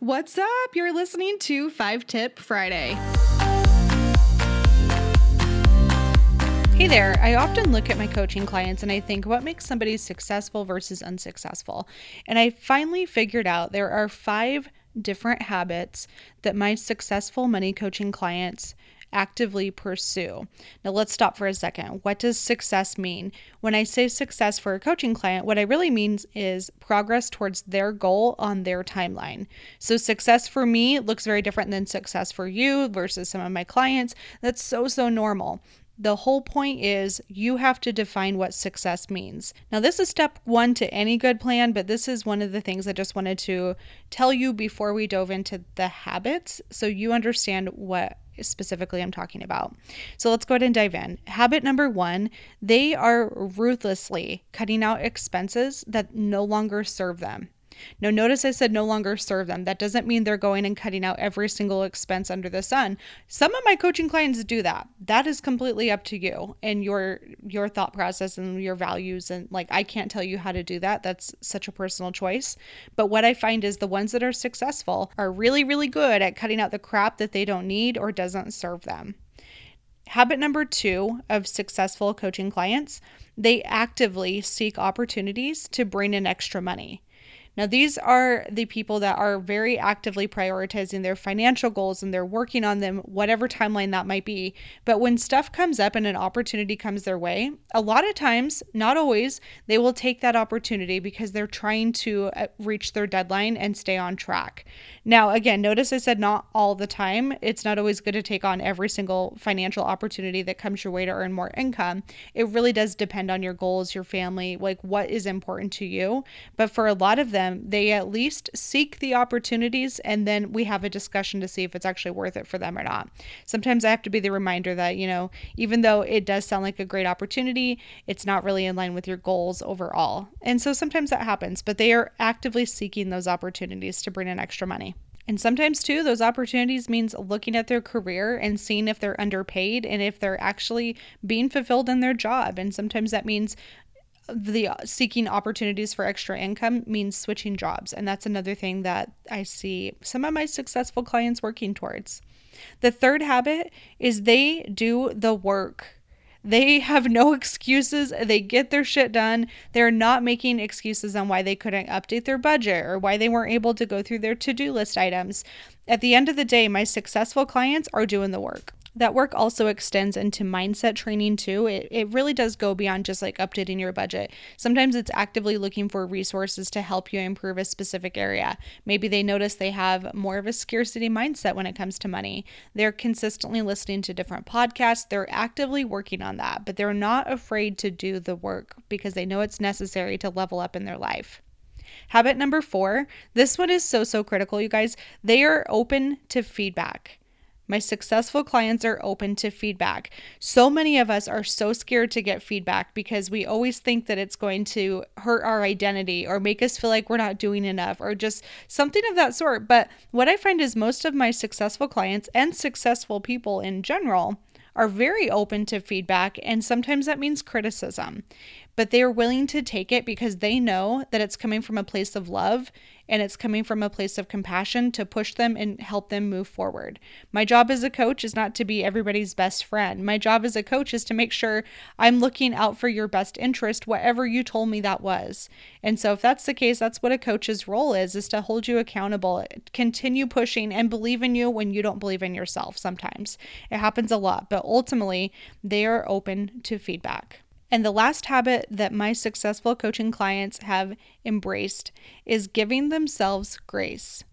What's up? You're listening to 5 Tip Friday. Hey there. I often look at my coaching clients and I think what makes somebody successful versus unsuccessful. And I finally figured out there are five different habits that my successful money coaching clients actively pursue. Now, let's stop for a second. What does success mean? When I say success for a coaching client, what I really mean is progress towards their goal on their timeline. So, success for me looks very different than success for you versus some of my clients. That's so, so normal. The whole point is you have to define what success means. Now, this is step one to any good plan, but this is one of the things I just wanted to tell you before we dove into the habits so you understand what specifically I'm talking about. So let's go ahead and dive in. Habit number one they are ruthlessly cutting out expenses that no longer serve them. Now, notice I said no longer serve them. That doesn't mean they're going and cutting out every single expense under the sun. Some of my coaching clients do that. That is completely up to you and your your thought process and your values and like I can't tell you how to do that. That's such a personal choice. But what I find is the ones that are successful are really really good at cutting out the crap that they don't need or doesn't serve them. Habit number 2 of successful coaching clients, they actively seek opportunities to bring in extra money. Now, these are the people that are very actively prioritizing their financial goals and they're working on them, whatever timeline that might be. But when stuff comes up and an opportunity comes their way, a lot of times, not always, they will take that opportunity because they're trying to uh, reach their deadline and stay on track. Now, again, notice I said not all the time. It's not always good to take on every single financial opportunity that comes your way to earn more income. It really does depend on your goals, your family, like what is important to you. But for a lot of them, they at least seek the opportunities and then we have a discussion to see if it's actually worth it for them or not. Sometimes I have to be the reminder that, you know, even though it does sound like a great opportunity, it's not really in line with your goals overall. And so sometimes that happens, but they are actively seeking those opportunities to bring in extra money. And sometimes, too, those opportunities means looking at their career and seeing if they're underpaid and if they're actually being fulfilled in their job. And sometimes that means the uh, seeking opportunities for extra income means switching jobs. And that's another thing that I see some of my successful clients working towards. The third habit is they do the work. They have no excuses. They get their shit done. They're not making excuses on why they couldn't update their budget or why they weren't able to go through their to do list items. At the end of the day, my successful clients are doing the work that work also extends into mindset training too. It, it really does go beyond just like updating your budget. Sometimes it's actively looking for resources to help you improve a specific area. Maybe they notice they have more of a scarcity mindset when it comes to money. They're consistently listening to different podcasts. They're actively working on that, but they're not afraid to do the work because they know it's necessary to level up in their life. Habit number four this one is so, so critical, you guys. They are open to feedback. My successful clients are open to feedback. So many of us are so scared to get feedback because we always think that it's going to hurt our identity or make us feel like we're not doing enough or just something of that sort. But what I find is most of my successful clients and successful people in general are very open to feedback, and sometimes that means criticism. But they are willing to take it because they know that it's coming from a place of love and it's coming from a place of compassion to push them and help them move forward. My job as a coach is not to be everybody's best friend. My job as a coach is to make sure I'm looking out for your best interest, whatever you told me that was. And so if that's the case, that's what a coach's role is, is to hold you accountable, continue pushing and believe in you when you don't believe in yourself sometimes. It happens a lot, but ultimately they are open to feedback. And the last habit that my successful coaching clients have embraced is giving themselves grace.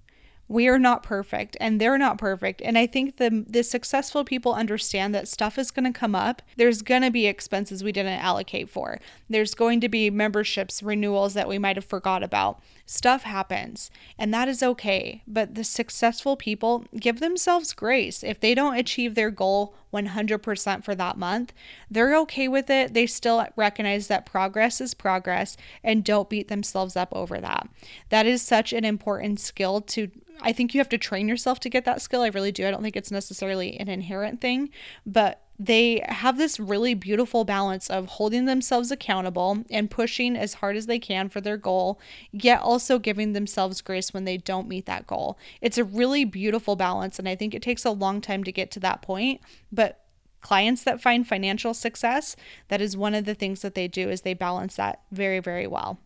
We are not perfect and they're not perfect. And I think the the successful people understand that stuff is going to come up. There's going to be expenses we didn't allocate for. There's going to be memberships renewals that we might have forgot about. Stuff happens, and that is okay. But the successful people give themselves grace. If they don't achieve their goal 100% for that month, they're okay with it. They still recognize that progress is progress and don't beat themselves up over that. That is such an important skill to I think you have to train yourself to get that skill. I really do. I don't think it's necessarily an inherent thing, but they have this really beautiful balance of holding themselves accountable and pushing as hard as they can for their goal, yet also giving themselves grace when they don't meet that goal. It's a really beautiful balance, and I think it takes a long time to get to that point. But clients that find financial success, that is one of the things that they do is they balance that very, very well.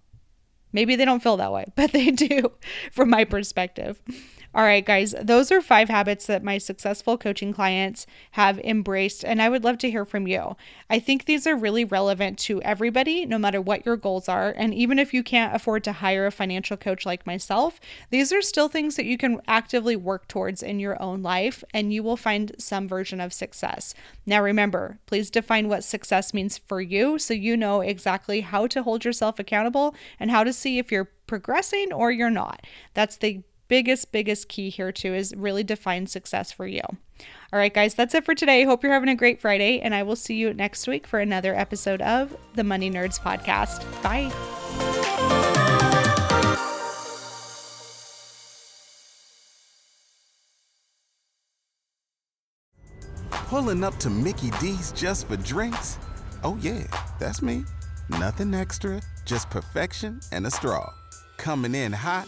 Maybe they don't feel that way, but they do from my perspective. All right, guys, those are five habits that my successful coaching clients have embraced, and I would love to hear from you. I think these are really relevant to everybody, no matter what your goals are. And even if you can't afford to hire a financial coach like myself, these are still things that you can actively work towards in your own life, and you will find some version of success. Now, remember, please define what success means for you so you know exactly how to hold yourself accountable and how to see if you're progressing or you're not. That's the biggest, biggest key here, too, is really define success for you. All right, guys, that's it for today. Hope you're having a great Friday, and I will see you next week for another episode of the Money Nerds Podcast. Bye. Pulling up to Mickey D's just for drinks? Oh, yeah, that's me. Nothing extra, just perfection and a straw. Coming in hot